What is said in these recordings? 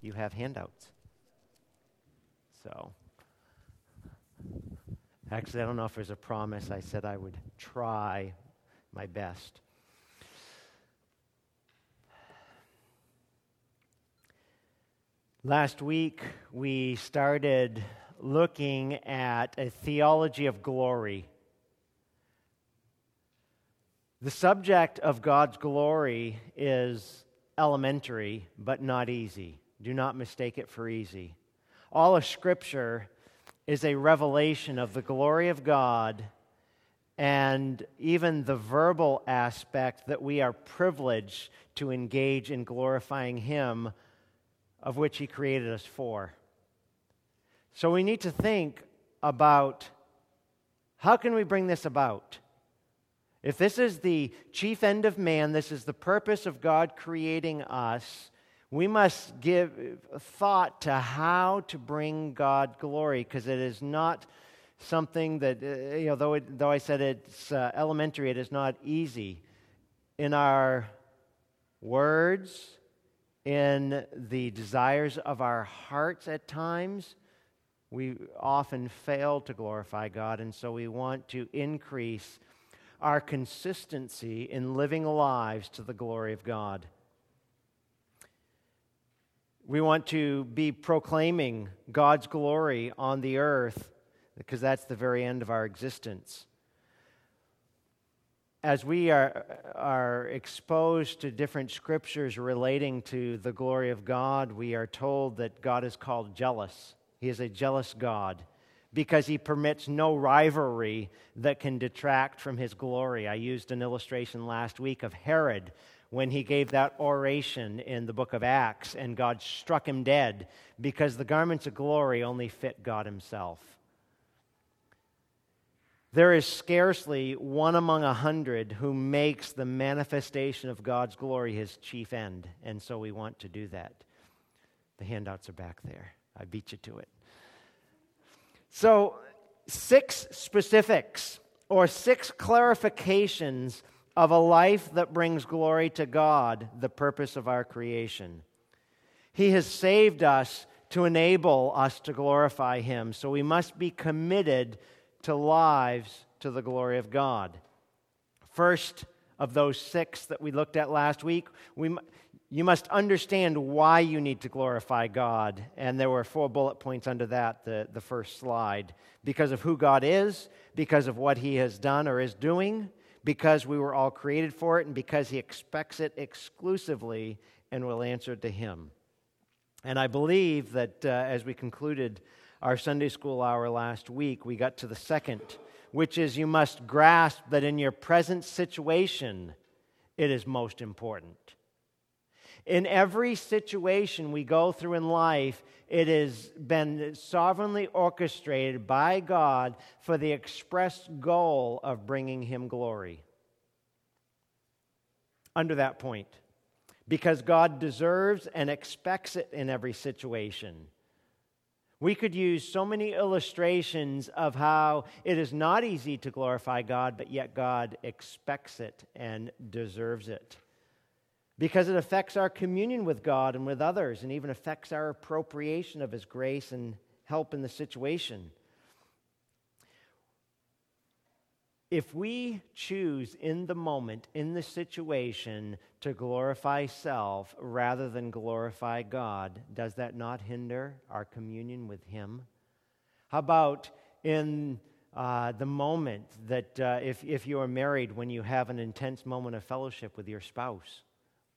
you have handouts. So, actually, I don't know if there's a promise. I said I would try my best. Last week, we started looking at a theology of glory. The subject of God's glory is elementary, but not easy. Do not mistake it for easy. All of Scripture is a revelation of the glory of God and even the verbal aspect that we are privileged to engage in glorifying Him, of which He created us for. So we need to think about how can we bring this about? If this is the chief end of man, this is the purpose of God creating us, we must give thought to how to bring God glory because it is not something that, uh, you know, though, it, though I said it's uh, elementary, it is not easy. In our words, in the desires of our hearts at times, we often fail to glorify God, and so we want to increase our consistency in living lives to the glory of God. We want to be proclaiming God's glory on the earth because that's the very end of our existence. As we are, are exposed to different scriptures relating to the glory of God, we are told that God is called jealous. He is a jealous God because he permits no rivalry that can detract from his glory. I used an illustration last week of Herod when he gave that oration in the book of Acts and God struck him dead because the garments of glory only fit God himself. There is scarcely one among a hundred who makes the manifestation of God's glory his chief end, and so we want to do that. The handouts are back there. I beat you to it. So, six specifics or six clarifications of a life that brings glory to God, the purpose of our creation. He has saved us to enable us to glorify Him, so we must be committed to lives to the glory of God. First of those six that we looked at last week, we, you must understand why you need to glorify God. And there were four bullet points under that, the, the first slide. Because of who God is, because of what He has done or is doing, because we were all created for it, and because He expects it exclusively and will answer to Him. And I believe that uh, as we concluded our Sunday school hour last week, we got to the second, which is you must grasp that in your present situation, it is most important. In every situation we go through in life, it has been sovereignly orchestrated by God for the express goal of bringing Him glory. Under that point, because God deserves and expects it in every situation. We could use so many illustrations of how it is not easy to glorify God, but yet God expects it and deserves it because it affects our communion with God and with others, and even affects our appropriation of His grace and help in the situation. If we choose in the moment, in the situation, to glorify self rather than glorify God, does that not hinder our communion with Him? How about in uh, the moment that uh, if, if you are married, when you have an intense moment of fellowship with your spouse?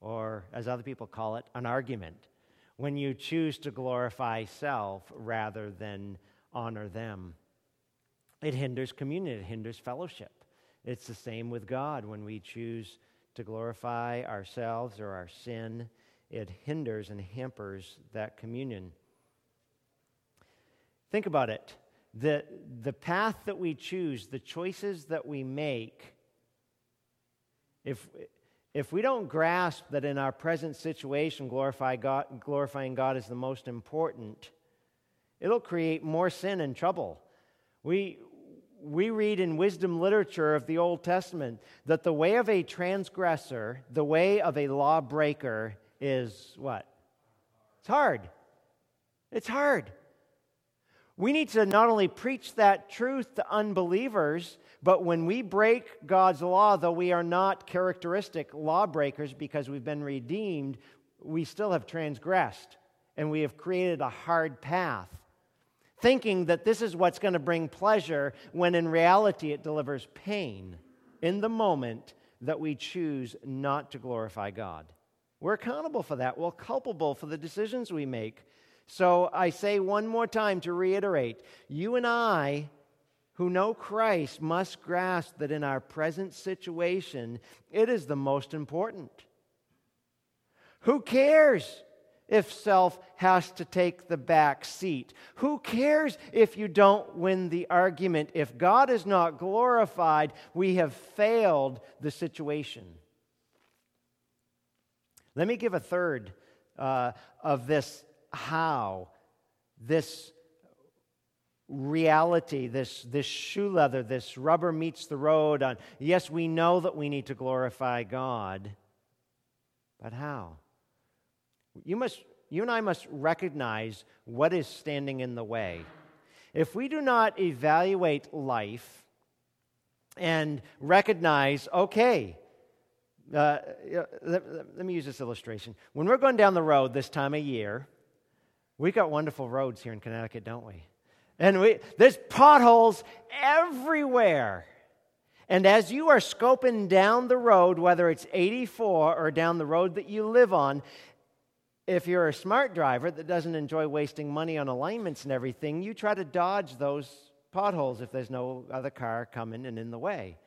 Or as other people call it, an argument, when you choose to glorify self rather than honor them. It hinders communion, it hinders fellowship. It's the same with God when we choose to glorify ourselves or our sin, it hinders and hampers that communion. Think about it. The, the path that we choose, the choices that we make, if, if we don't grasp that in our present situation, glorify God, glorifying God is the most important, it'll create more sin and trouble. We, we read in wisdom literature of the Old Testament that the way of a transgressor, the way of a lawbreaker is what? It's hard. It's hard. We need to not only preach that truth to unbelievers, but when we break God's law, though we are not characteristic lawbreakers because we've been redeemed, we still have transgressed and we have created a hard path, thinking that this is what's going to bring pleasure when in reality it delivers pain in the moment that we choose not to glorify God. We're accountable for that. We're culpable for the decisions we make. So I say one more time to reiterate you and I, who know Christ, must grasp that in our present situation, it is the most important. Who cares if self has to take the back seat? Who cares if you don't win the argument? If God is not glorified, we have failed the situation. Let me give a third uh, of this how this reality, this, this shoe leather, this rubber meets the road on, yes, we know that we need to glorify God, but how? You, must, you and I must recognize what is standing in the way. If we do not evaluate life and recognize, okay, uh, let, let me use this illustration. When we're going down the road this time of year, we got wonderful roads here in Connecticut, don't we? And we, there's potholes everywhere. And as you are scoping down the road, whether it's 84 or down the road that you live on, if you're a smart driver that doesn't enjoy wasting money on alignments and everything, you try to dodge those potholes if there's no other car coming and in the way.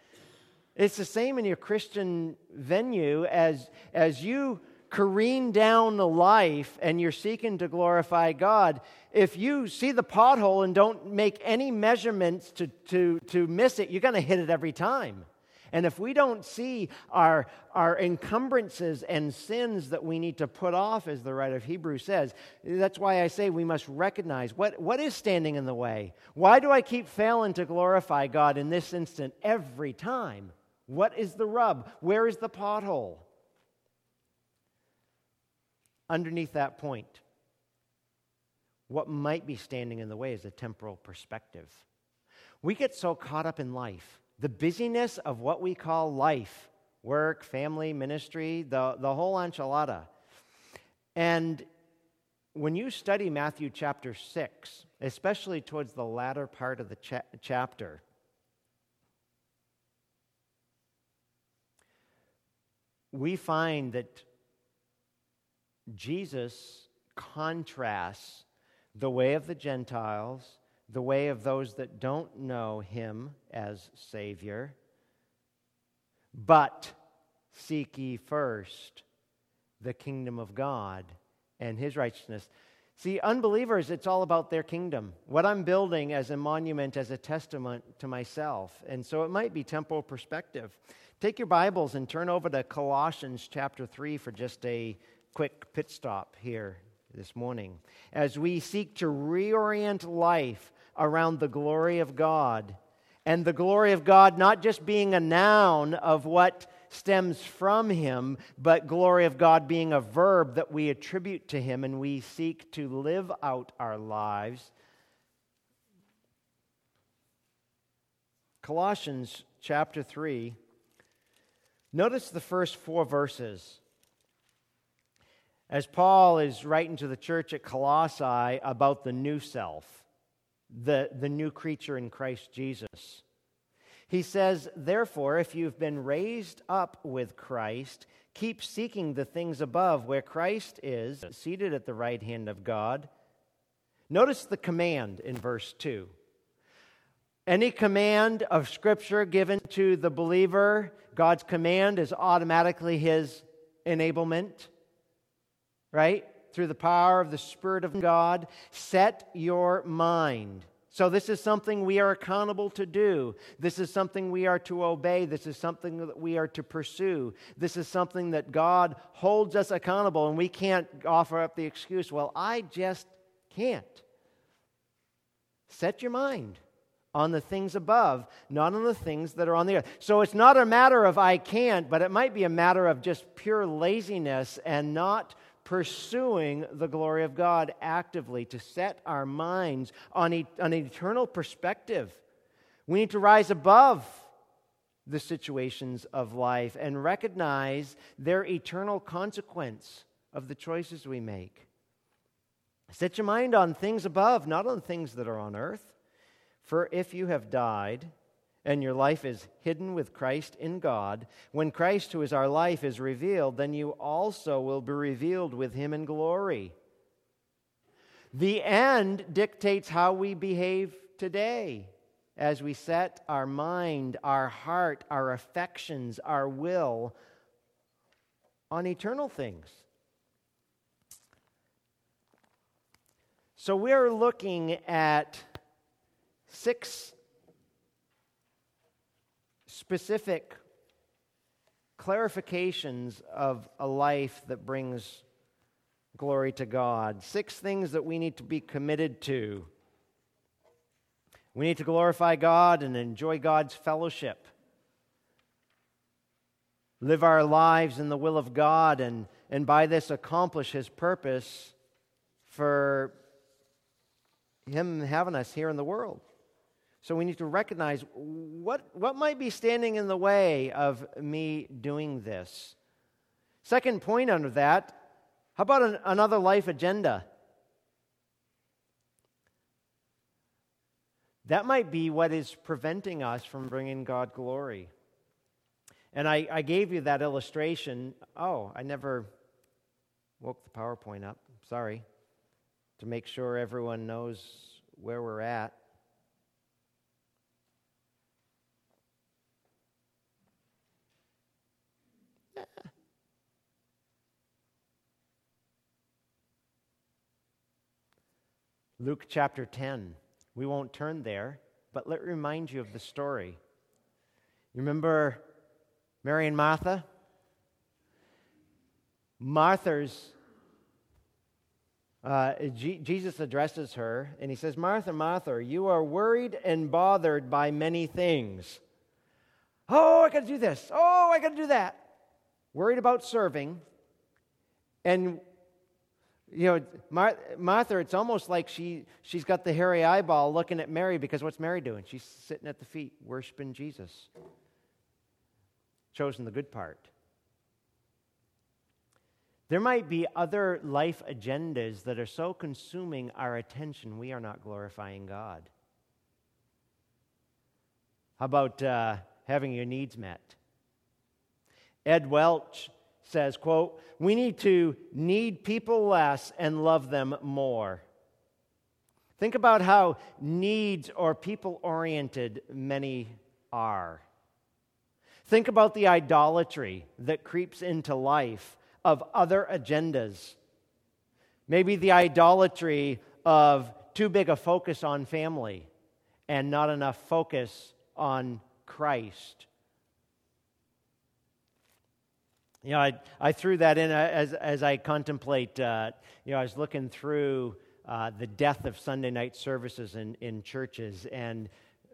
It's the same in your Christian venue as, as you careen down the life and you're seeking to glorify God, if you see the pothole and don't make any measurements to, to, to miss it, you're going to hit it every time. And if we don't see our, our encumbrances and sins that we need to put off, as the writer of Hebrews says, that's why I say we must recognize what, what is standing in the way. Why do I keep failing to glorify God in this instant every time? What is the rub? Where is the pothole? Underneath that point, what might be standing in the way is a temporal perspective. We get so caught up in life, the busyness of what we call life work, family, ministry, the, the whole enchilada. And when you study Matthew chapter 6, especially towards the latter part of the cha- chapter, we find that Jesus contrasts the way of the Gentiles, the way of those that don't know him as Savior, but seek ye first the kingdom of God and his righteousness. See, unbelievers, it's all about their kingdom. What I'm building as a monument, as a testament to myself. And so it might be temporal perspective. Take your Bibles and turn over to Colossians chapter 3 for just a quick pit stop here this morning as we seek to reorient life around the glory of God. And the glory of God not just being a noun of what stems from Him, but glory of God being a verb that we attribute to Him and we seek to live out our lives. Colossians chapter 3. Notice the first four verses. As Paul is writing to the church at Colossae about the new self, the, the new creature in Christ Jesus, he says, Therefore, if you've been raised up with Christ, keep seeking the things above where Christ is, seated at the right hand of God. Notice the command in verse 2. Any command of Scripture given to the believer, God's command is automatically his enablement right? Through the power of the Spirit of God, set your mind. So, this is something we are accountable to do. This is something we are to obey. This is something that we are to pursue. This is something that God holds us accountable, and we can't offer up the excuse, well, I just can't. Set your mind on the things above, not on the things that are on the earth. So it's not a matter of I can't, but it might be a matter of just pure laziness and not pursuing the glory of God actively, to set our minds on, e- on an eternal perspective. We need to rise above the situations of life and recognize their eternal consequence of the choices we make. Set your mind on things above, not on things that are on earth. For if you have died, and your life is hidden with Christ in God, when Christ, who is our life, is revealed, then you also will be revealed with him in glory. The end dictates how we behave today as we set our mind, our heart, our affections, our will on eternal things. So we're looking at six specific clarifications of a life that brings glory to God. Six things that we need to be committed to. We need to glorify God and enjoy God's fellowship. Live our lives in the will of God and, and by this accomplish His purpose for Him having us here in the world. So we need to recognize what, what might be standing in the way of me doing this. Second point under that how about an, another life agenda? That might be what is preventing us from bringing God glory. And I, I gave you that illustration. Oh, I never woke the PowerPoint up. Sorry. To make sure everyone knows where we're at. Luke chapter 10. We won't turn there, but let me remind you of the story. You remember Mary and Martha? Martha's, uh, G- Jesus addresses her and he says, Martha, Martha, you are worried and bothered by many things. Oh, I got to do this. Oh, I got to do that. Worried about serving and you know, Mar- Martha, it's almost like she, she's got the hairy eyeball looking at Mary because what's Mary doing? She's sitting at the feet, worshiping Jesus. Chosen the good part. There might be other life agendas that are so consuming our attention, we are not glorifying God. How about uh, having your needs met? Ed Welch says, quote, we need to need people less and love them more. Think about how needs or people oriented many are. Think about the idolatry that creeps into life of other agendas. Maybe the idolatry of too big a focus on family and not enough focus on Christ You know, I, I threw that in as, as I contemplate, uh, you know, I was looking through uh, the death of Sunday night services in, in churches, and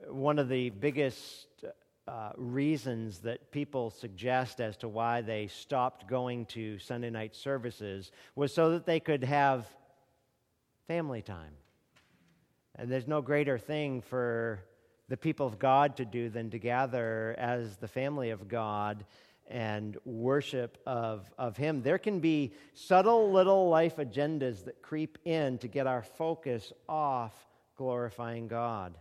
one of the biggest uh, reasons that people suggest as to why they stopped going to Sunday night services was so that they could have family time. And there's no greater thing for the people of God to do than to gather as the family of God and worship of, of Him. There can be subtle little life agendas that creep in to get our focus off glorifying God.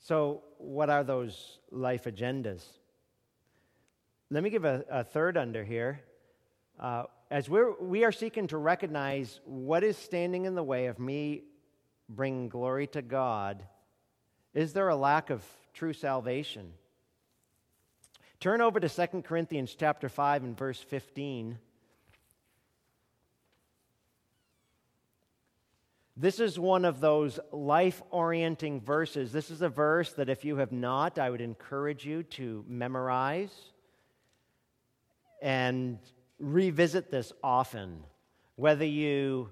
So, what are those life agendas? Let me give a, a third under here. Uh, as we're, we are seeking to recognize what is standing in the way of me bringing glory to God, is there a lack of true salvation. Turn over to 2 Corinthians chapter 5 and verse 15. This is one of those life orienting verses. This is a verse that, if you have not, I would encourage you to memorize and revisit this often. Whether you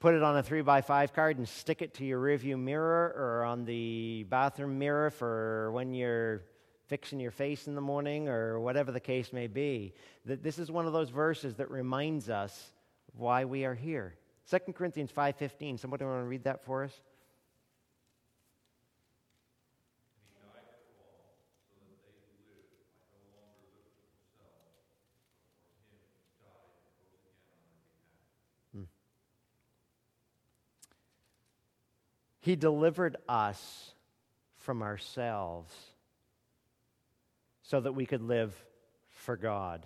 put it on a three by five card and stick it to your rearview mirror or on the bathroom mirror for when you're fixing your face in the morning or whatever the case may be. That this is one of those verses that reminds us why we are here. 2 Corinthians 5:15. Somebody want to read that for us? He delivered us from ourselves so that we could live for God.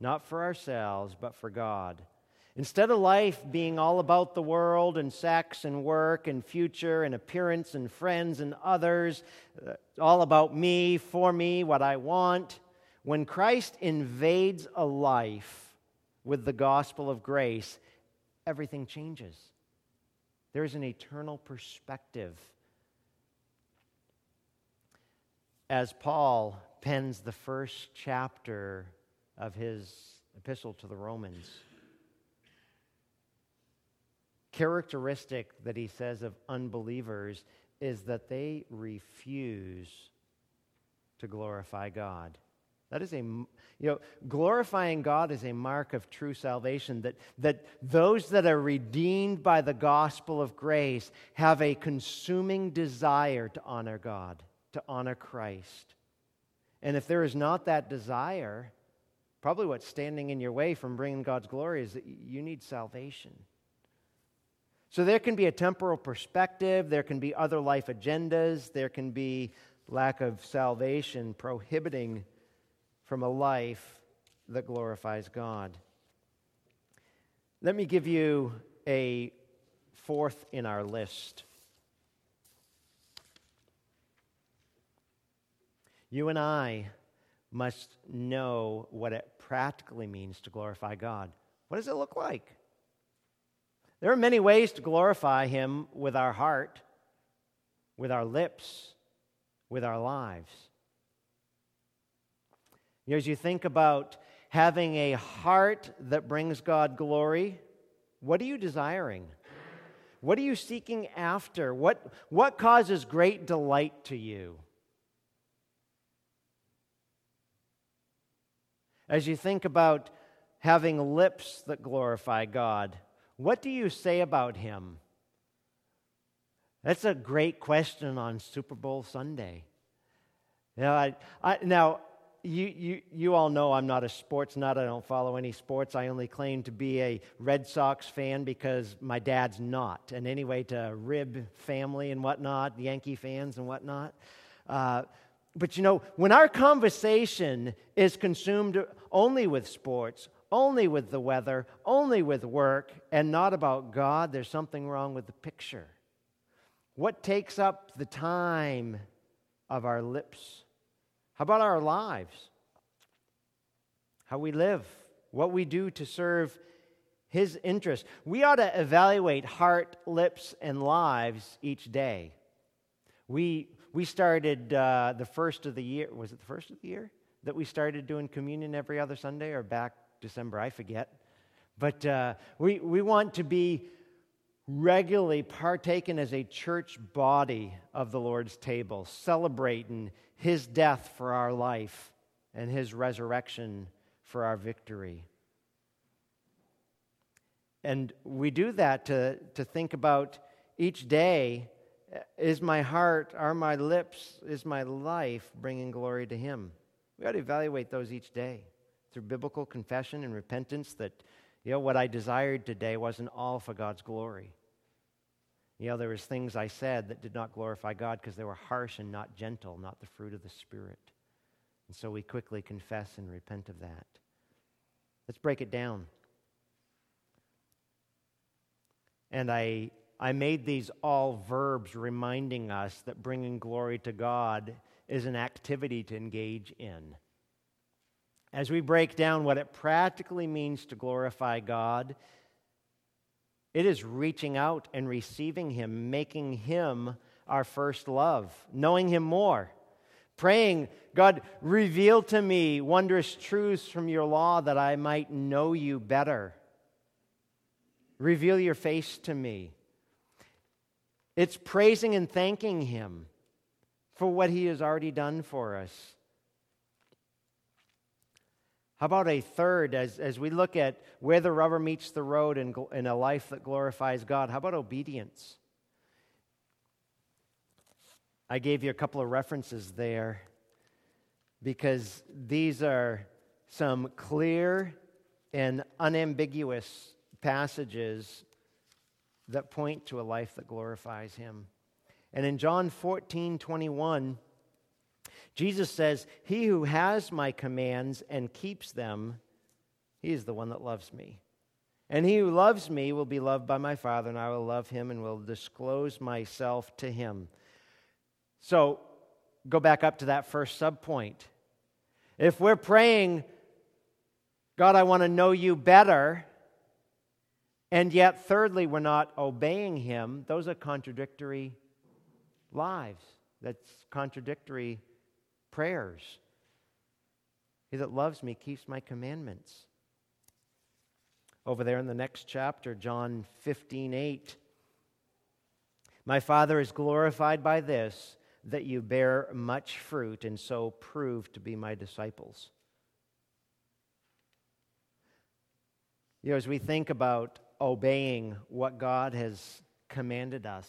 Not for ourselves, but for God. Instead of life being all about the world and sex and work and future and appearance and friends and others, uh, all about me, for me, what I want, when Christ invades a life with the gospel of grace, everything changes. There's an eternal perspective. As Paul pens the first chapter of his epistle to the Romans, characteristic that he says of unbelievers is that they refuse to glorify God. That is a, you know, glorifying God is a mark of true salvation. That, that those that are redeemed by the gospel of grace have a consuming desire to honor God, to honor Christ. And if there is not that desire, probably what's standing in your way from bringing God's glory is that you need salvation. So there can be a temporal perspective, there can be other life agendas, there can be lack of salvation prohibiting from a life that glorifies God. Let me give you a fourth in our list. You and I must know what it practically means to glorify God. What does it look like? There are many ways to glorify Him with our heart, with our lips, with our lives. As you think about having a heart that brings God glory, what are you desiring? What are you seeking after? What, what causes great delight to you? As you think about having lips that glorify God, what do you say about Him? That's a great question on Super Bowl Sunday. You know, I, I, now, you, you, you all know I'm not a sports nut. I don't follow any sports. I only claim to be a Red Sox fan because my dad's not. And anyway, to rib family and whatnot, Yankee fans and whatnot. Uh, but you know, when our conversation is consumed only with sports, only with the weather, only with work, and not about God, there's something wrong with the picture. What takes up the time of our lips? How about our lives? How we live, what we do to serve His interest. We ought to evaluate heart, lips, and lives each day. We, we started uh, the first of the year, was it the first of the year? That we started doing communion every other Sunday or back December, I forget. But uh, we, we want to be regularly partaken as a church body of the Lord's table, celebrating his death for our life and his resurrection for our victory. And we do that to, to think about each day uh, is my heart, are my lips, is my life bringing glory to him? We ought to evaluate those each day through biblical confession and repentance that, you know, what I desired today wasn't all for God's glory. You know, there was things I said that did not glorify God because they were harsh and not gentle, not the fruit of the Spirit. And so we quickly confess and repent of that. Let's break it down. And I, I made these all verbs reminding us that bringing glory to God is an activity to engage in. As we break down what it practically means to glorify God, it is reaching out and receiving Him, making Him our first love, knowing Him more, praying, God, reveal to me wondrous truths from your law that I might know you better. Reveal your face to me. It's praising and thanking Him for what He has already done for us. How about a third, as, as we look at where the rubber meets the road in, in a life that glorifies God? How about obedience? I gave you a couple of references there because these are some clear and unambiguous passages that point to a life that glorifies Him. And in John 14 21, Jesus says, He who has my commands and keeps them, he is the one that loves me. And he who loves me will be loved by my Father, and I will love him and will disclose myself to him. So go back up to that first subpoint. If we're praying, God, I want to know you better, and yet, thirdly, we're not obeying him, those are contradictory lives. That's contradictory prayers. He that loves me keeps my commandments. Over there in the next chapter, John 15, 8. My Father is glorified by this that you bear much fruit and so prove to be my disciples. You know, as we think about obeying what God has commanded us,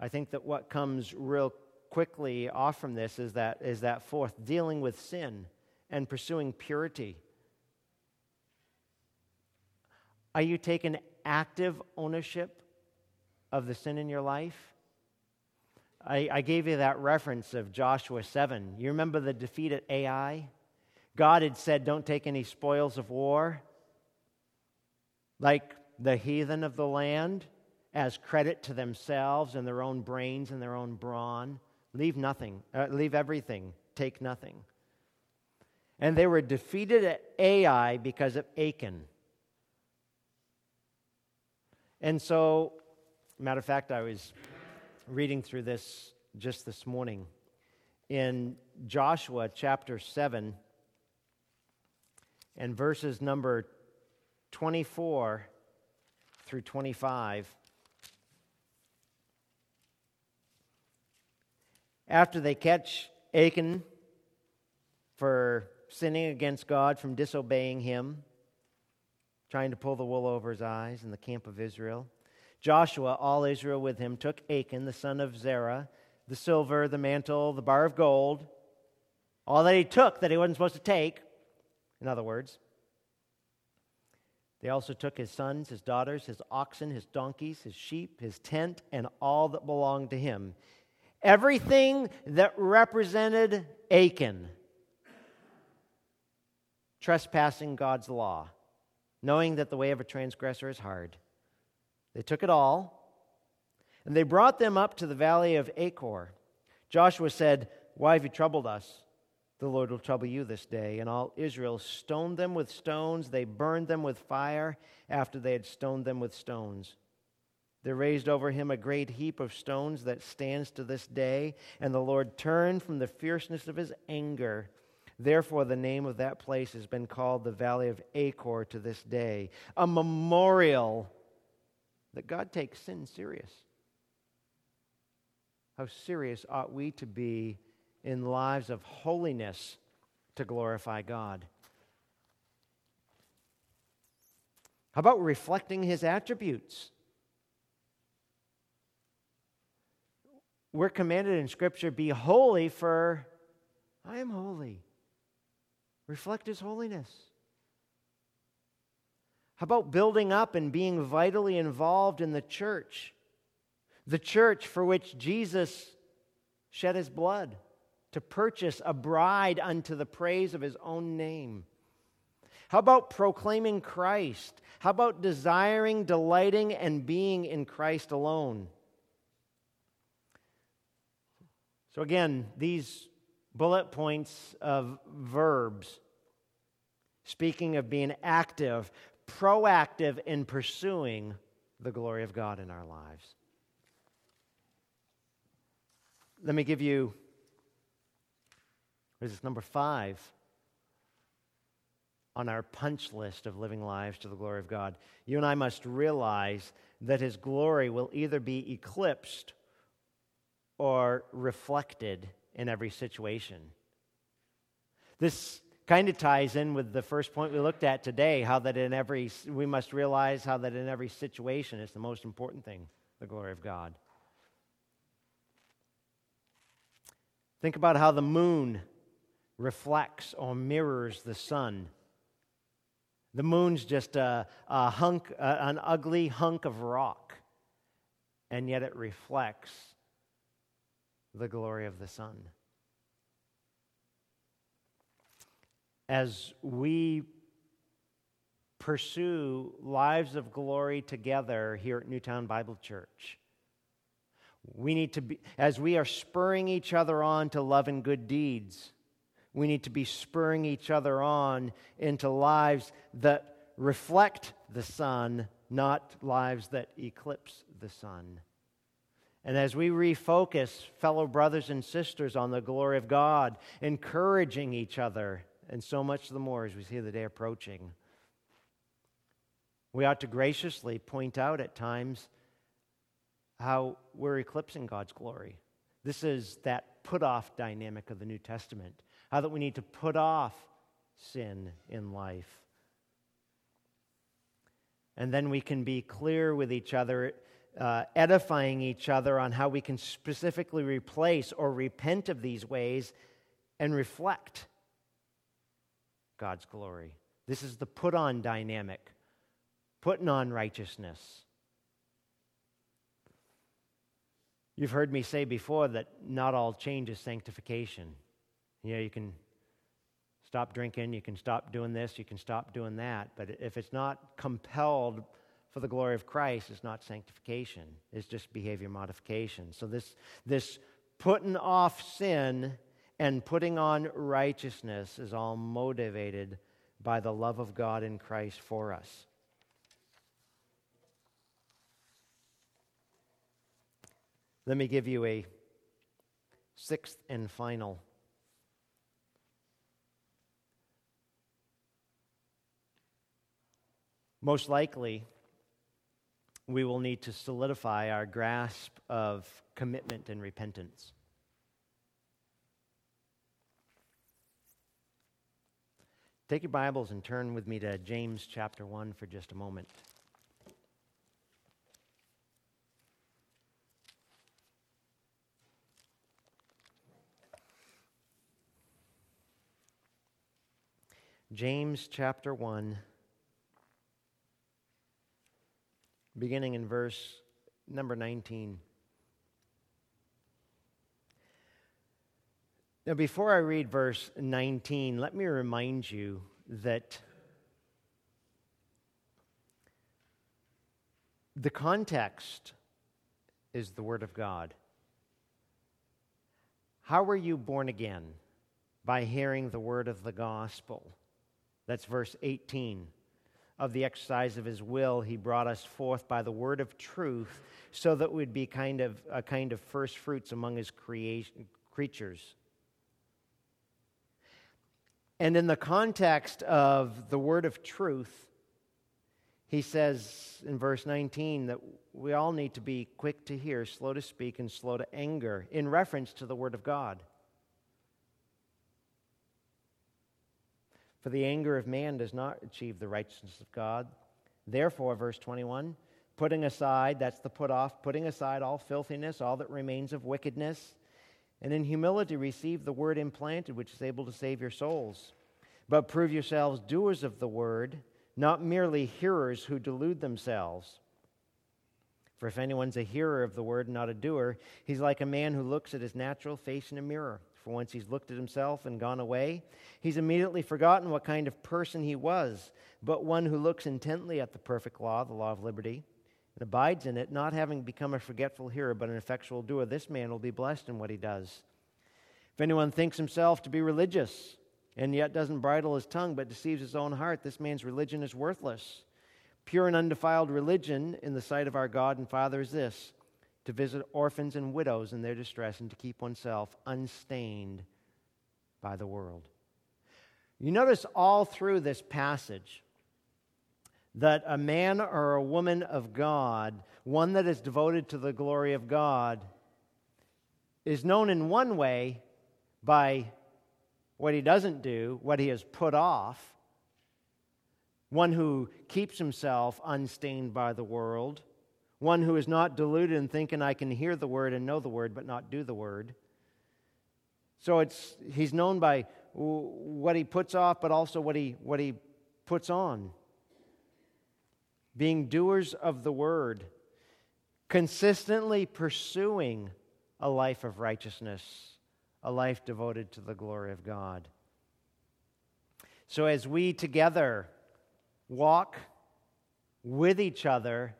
I think that what comes real quickly off from this is that, is that fourth dealing with sin and pursuing purity. Are you taking active ownership of the sin in your life? I, I gave you that reference of Joshua 7. You remember the defeat at Ai? God had said, Don't take any spoils of war. Like the heathen of the land, as credit to themselves and their own brains and their own brawn. Leave nothing, uh, leave everything, take nothing. And they were defeated at Ai because of Achan. And so, matter of fact, I was reading through this just this morning. In Joshua chapter 7 and verses number 24 through 25. After they catch Achan for sinning against God, from disobeying him, trying to pull the wool over his eyes in the camp of Israel, Joshua, all Israel with him, took Achan, the son of Zerah, the silver, the mantle, the bar of gold, all that he took that he wasn't supposed to take, in other words. They also took his sons, his daughters, his oxen, his donkeys, his sheep, his tent, and all that belonged to him. Everything that represented Achan, trespassing God's law, knowing that the way of a transgressor is hard. They took it all, and they brought them up to the valley of Achor. Joshua said, Why have you troubled us? The Lord will trouble you this day. And all Israel stoned them with stones. They burned them with fire after they had stoned them with stones. They raised over him a great heap of stones that stands to this day. And the Lord turned from the fierceness of his anger. Therefore, the name of that place has been called the Valley of Achor to this day, a memorial that God takes sin serious. How serious ought we to be in lives of holiness to glorify God? How about reflecting his attributes? We're commanded in Scripture be holy, for I am holy. Reflect his holiness. How about building up and being vitally involved in the church? The church for which Jesus shed his blood to purchase a bride unto the praise of his own name. How about proclaiming Christ? How about desiring, delighting, and being in Christ alone? So, again, these bullet points of verbs, speaking of being active, proactive in pursuing the glory of God in our lives. Let me give you, this is number five on our punch list of living lives to the glory of God. You and I must realize that His glory will either be eclipsed or reflected in every situation. This kind of ties in with the first point we looked at today how that in every we must realize how that in every situation is the most important thing the glory of god think about how the moon reflects or mirrors the sun the moon's just a, a hunk a, an ugly hunk of rock and yet it reflects the glory of the sun as we pursue lives of glory together here at Newtown Bible Church. We need to be, as we are spurring each other on to love and good deeds, we need to be spurring each other on into lives that reflect the sun, not lives that eclipse the sun. And as we refocus, fellow brothers and sisters, on the glory of God, encouraging each other, and so much the more as we see the day approaching. We ought to graciously point out at times how we're eclipsing God's glory. This is that put off dynamic of the New Testament, how that we need to put off sin in life. And then we can be clear with each other, uh, edifying each other on how we can specifically replace or repent of these ways and reflect God's glory. This is the put on dynamic, putting on righteousness. You've heard me say before that not all change is sanctification. You know, you can stop drinking, you can stop doing this, you can stop doing that, but if it's not compelled for the glory of Christ, is not sanctification. It's just behavior modification. So this this putting off sin and putting on righteousness is all motivated by the love of God in Christ for us. Let me give you a sixth and final. Most likely, we will need to solidify our grasp of commitment and repentance. Take your Bibles and turn with me to James chapter 1 for just a moment. James chapter 1, beginning in verse number 19. Now, before I read verse 19, let me remind you that the context is the Word of God. How were you born again? By hearing the word of the gospel. That's verse 18. Of the exercise of his will, he brought us forth by the word of truth, so that we'd be kind of a kind of first fruits among his creation, creatures. And in the context of the word of truth, he says in verse 19 that we all need to be quick to hear, slow to speak, and slow to anger in reference to the word of God. For the anger of man does not achieve the righteousness of God. Therefore, verse 21, putting aside, that's the put off, putting aside all filthiness, all that remains of wickedness and in humility receive the word implanted, which is able to save your souls. But prove yourselves doers of the word, not merely hearers who delude themselves. For if anyone's a hearer of the word not a doer, he's like a man who looks at his natural face in a mirror. For once he's looked at himself and gone away, he's immediately forgotten what kind of person he was. But one who looks intently at the perfect law, the law of liberty, and abides in it, not having become a forgetful hearer, but an effectual doer, this man will be blessed in what he does. If anyone thinks himself to be religious, and yet doesn't bridle his tongue, but deceives his own heart, this man's religion is worthless. Pure and undefiled religion in the sight of our God and Father is this to visit orphans and widows in their distress and to keep oneself unstained by the world. You notice all through this passage, that a man or a woman of God, one that is devoted to the glory of God, is known in one way by what he doesn't do, what he has put off, one who keeps himself unstained by the world, one who is not deluded in thinking I can hear the word and know the word but not do the word. So it's he's known by what he puts off but also what he what he puts on. Being doers of the word, consistently pursuing a life of righteousness, a life devoted to the glory of God. So as we together walk with each other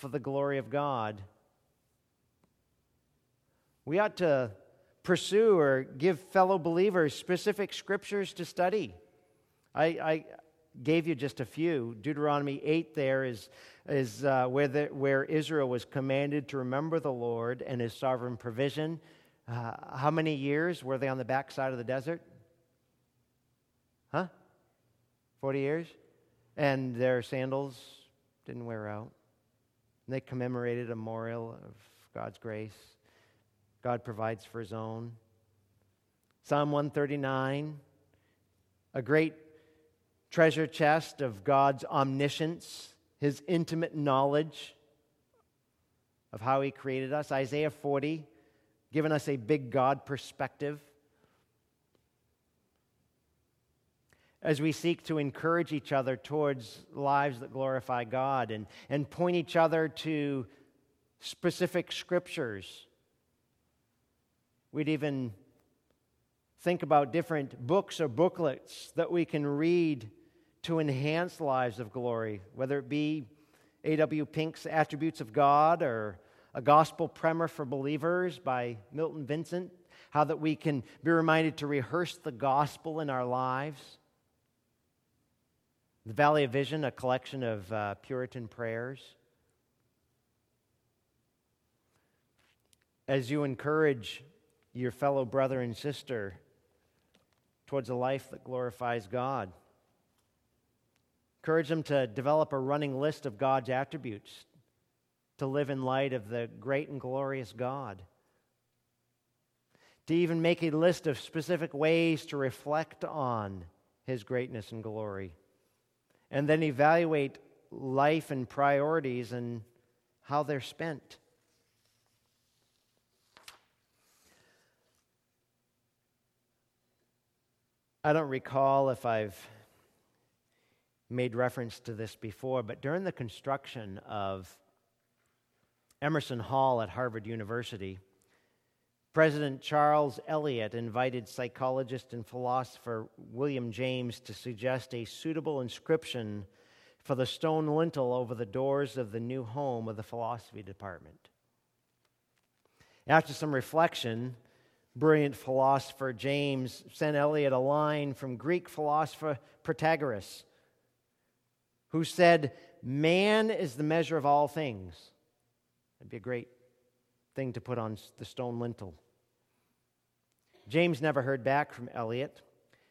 for the glory of God. We ought to pursue or give fellow believers specific scriptures to study. I, I gave you just a few. Deuteronomy 8 there is, is uh, where, the, where Israel was commanded to remember the Lord and his sovereign provision. Uh, how many years were they on the backside of the desert? Huh? 40 years? and their sandals didn't wear out. And they commemorated a memorial of God's grace. God provides for his own. Psalm 139, a great treasure chest of God's omniscience, his intimate knowledge of how he created us. Isaiah 40, giving us a big God perspective. As we seek to encourage each other towards lives that glorify God and, and point each other to specific scriptures. We'd even think about different books or booklets that we can read to enhance lives of glory, whether it be A.W. Pink's Attributes of God or A Gospel Primer for Believers by Milton Vincent, how that we can be reminded to rehearse the gospel in our lives. The Valley of Vision, a collection of uh, Puritan prayers. As you encourage your fellow brother and sister towards a life that glorifies God, encourage them to develop a running list of God's attributes to live in light of the great and glorious God. To even make a list of specific ways to reflect on his greatness and glory and then evaluate life and priorities and how they're spent. I don't recall if I've made reference to this before, but during the construction of Emerson Hall at Harvard University, President Charles Eliot invited psychologist and philosopher William James to suggest a suitable inscription for the stone lintel over the doors of the new home of the philosophy department. After some reflection, brilliant philosopher James sent Eliot a line from Greek philosopher Protagoras, who said, Man is the measure of all things. That'd be a great thing to put on the stone lintel. James never heard back from Eliot,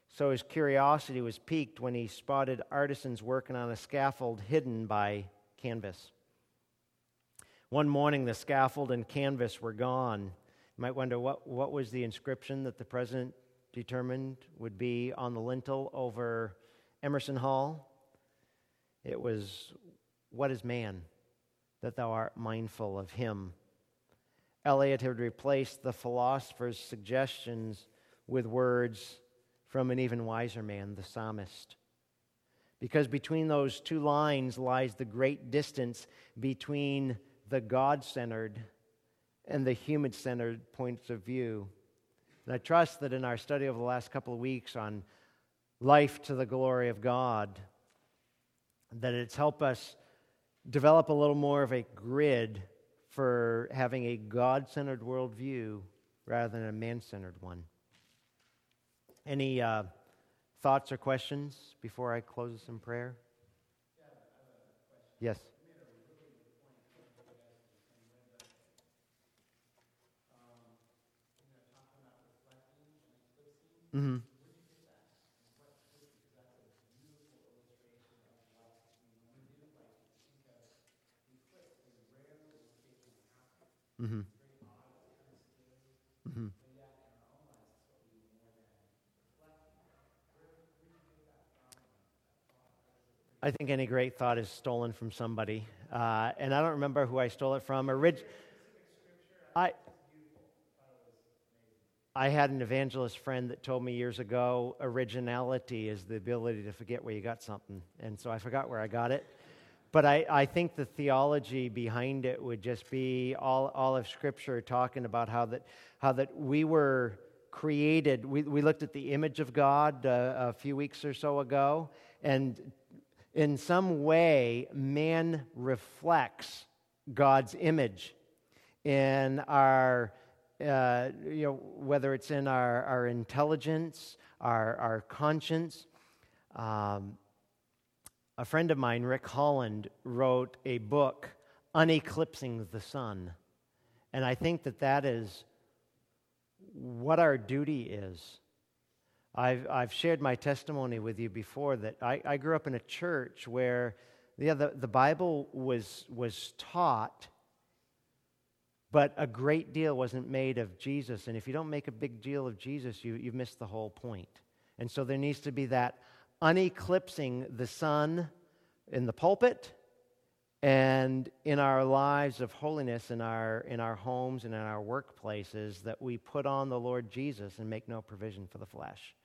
so his curiosity was piqued when he spotted artisans working on a scaffold hidden by canvas. One morning, the scaffold and canvas were gone. You might wonder what, what was the inscription that the president determined would be on the lintel over Emerson Hall? It was, What is man that thou art mindful of him? Eliot had replaced the philosopher's suggestions with words from an even wiser man, the psalmist. Because between those two lines lies the great distance between the God centered and the human centered points of view. And I trust that in our study over the last couple of weeks on life to the glory of God, that it's helped us develop a little more of a grid for having a God centered worldview rather than a man centered one. Any uh, thoughts or questions before I close this in prayer? Yes. Mm-hmm. Mm-hmm. I think any great thought is stolen from somebody, uh, and I don't remember who I stole it from. Orig- I, I had an evangelist friend that told me years ago, originality is the ability to forget where you got something, and so I forgot where I got it. But I, I think the theology behind it would just be all, all of Scripture talking about how that, how that we were created. We, we looked at the image of God uh, a few weeks or so ago, and in some way, man reflects God's image in our, uh, you know, whether it's in our, our intelligence, our, our conscience. Um, a friend of mine, Rick Holland, wrote a book, Uneclipsing the Son. And I think that that is what our duty is. I've, I've shared my testimony with you before that I, I grew up in a church where yeah, the, the Bible was, was taught, but a great deal wasn't made of Jesus. And if you don't make a big deal of Jesus, you, you've missed the whole point. And so there needs to be that uneclipsing the son in the pulpit and in our lives of holiness in our in our homes and in our workplaces that we put on the Lord Jesus and make no provision for the flesh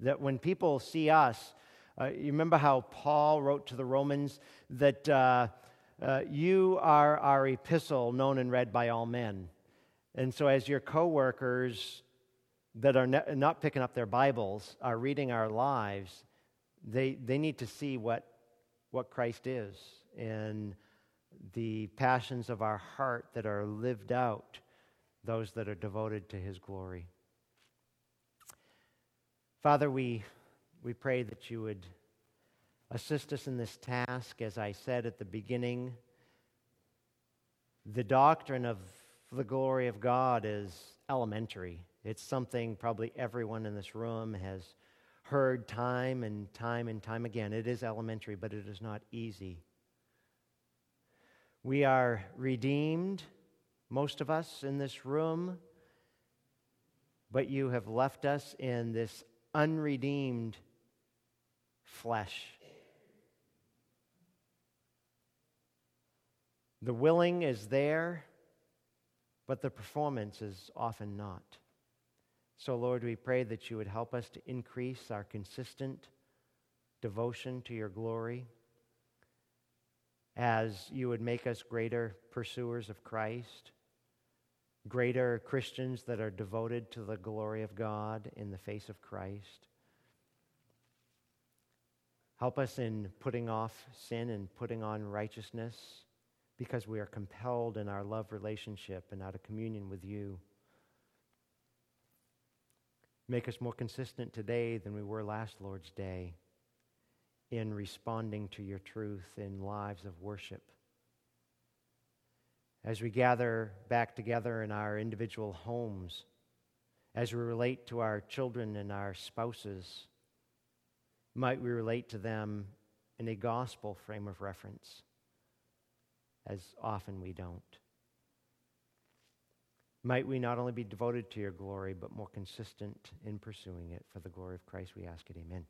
that when people see us, uh, you remember how Paul wrote to the Romans that uh, uh, you are our epistle known and read by all men. And so, as your coworkers that are ne- not picking up their Bibles are reading our lives, they, they need to see what, what Christ is and the passions of our heart that are lived out, those that are devoted to his glory. Father, we, we pray that you would assist us in this task. As I said at the beginning, the doctrine of the glory of God is elementary. It's something probably everyone in this room has heard time and time and time again. It is elementary, but it is not easy. We are redeemed, most of us in this room, but you have left us in this unredeemed flesh. The willing is there, but the performance is often not. So, Lord, we pray that you would help us to increase our consistent devotion to your glory as you would make us greater pursuers of Christ greater Christians that are devoted to the glory of God in the face of Christ. Help us in putting off sin and putting on righteousness because we are compelled in our love relationship and out of communion with you. Make us more consistent today than we were last Lord's Day in responding to your truth in lives of worship as we gather back together in our individual homes, as we relate to our children and our spouses, might we relate to them in a gospel frame of reference, as often we don't. Might we not only be devoted to your glory, but more consistent in pursuing it. For the glory of Christ, we ask it. Amen.